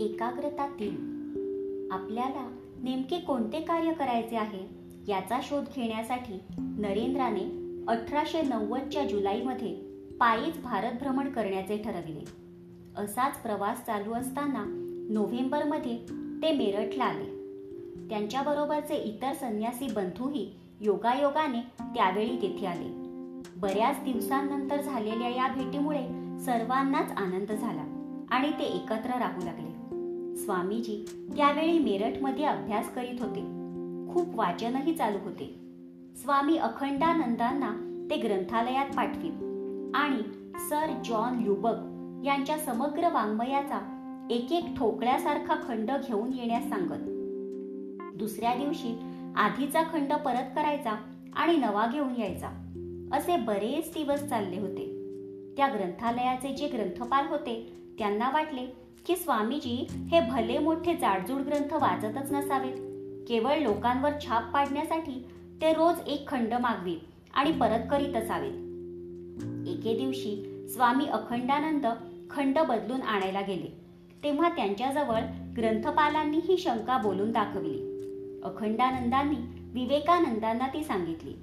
एकाग्रतातील आपल्याला नेमके कोणते कार्य करायचे आहे याचा शोध घेण्यासाठी नरेंद्राने अठराशे नव्वदच्या जुलैमध्ये पायीच भारत भ्रमण करण्याचे ठरविले. असाच प्रवास चालू असताना नोव्हेंबरमध्ये ते मेरठला आले. त्यांच्याबरोबरचे इतर संन्यासी बंधूही योगायोगाने त्यावेळी तेथे आले. बऱ्याच दिवसांनंतर झालेल्या या भेटीमुळे सर्वांनाच आनंद झाला आणि ते एकत्र राहू लागले. स्वामीजी त्यावेळी मेरठमध्ये अभ्यास करीत होते. खूप वाचनही चालू होते. स्वामी अखंडानंदांना ते ग्रंथालयात पाठवित. आणि सर जॉन ल्युबक यांच्या समग्र वाङ्मयाचा एक एक ठोकळ्यासारखा खंड घेऊन येण्यास सांगत. दुसऱ्या दिवशी आधीचा खंड परत करायचा आणि नवा घेऊन यायचा. असे बरेच दिवस चालले होते. त्या ग्रंथालयाचे जे ग्रंथपाल होते त्यांना वाटले की स्वामीजी हे भले मोठे जाडजूड ग्रंथ वाचतच नसावेत केवळ लोकांवर छाप पाडण्यासाठी ते रोज एक खंड मागवीत आणि परत करीत असावेत एके दिवशी स्वामी अखंडानंद खंड बदलून आणायला गेले. तेव्हा त्यांच्याजवळ ग्रंथपालांनी ही शंका बोलून दाखवली. अखंडानंदांनी विवेकानंदांना ती सांगितली.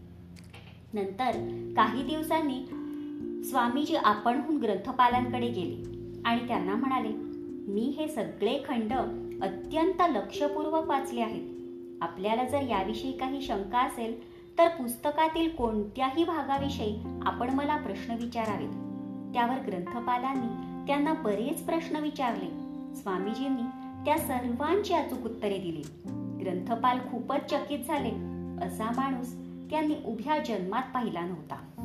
नंतर काही दिवसांनी स्वामीजी आपणहून ग्रंथपालांकडे गेले आणि त्यांना म्हणाले मी हे सगळे खंड अत्यंत लक्षपूर्वक वाचले आहेत. आपल्याला जर याविषयी काही शंका असेल तर पुस्तकातील कोणत्याही भागाविषयी आपण मला प्रश्न विचारावेत. त्यावर ग्रंथपालांनी त्यांना बरेच प्रश्न विचारले. स्वामीजींनी त्या सर्वांची अचूक उत्तरे दिली. ग्रंथपाल खूपच चकित झाले. असा माणूस त्यांनी उभ्या जन्मात पाहिला नव्हता.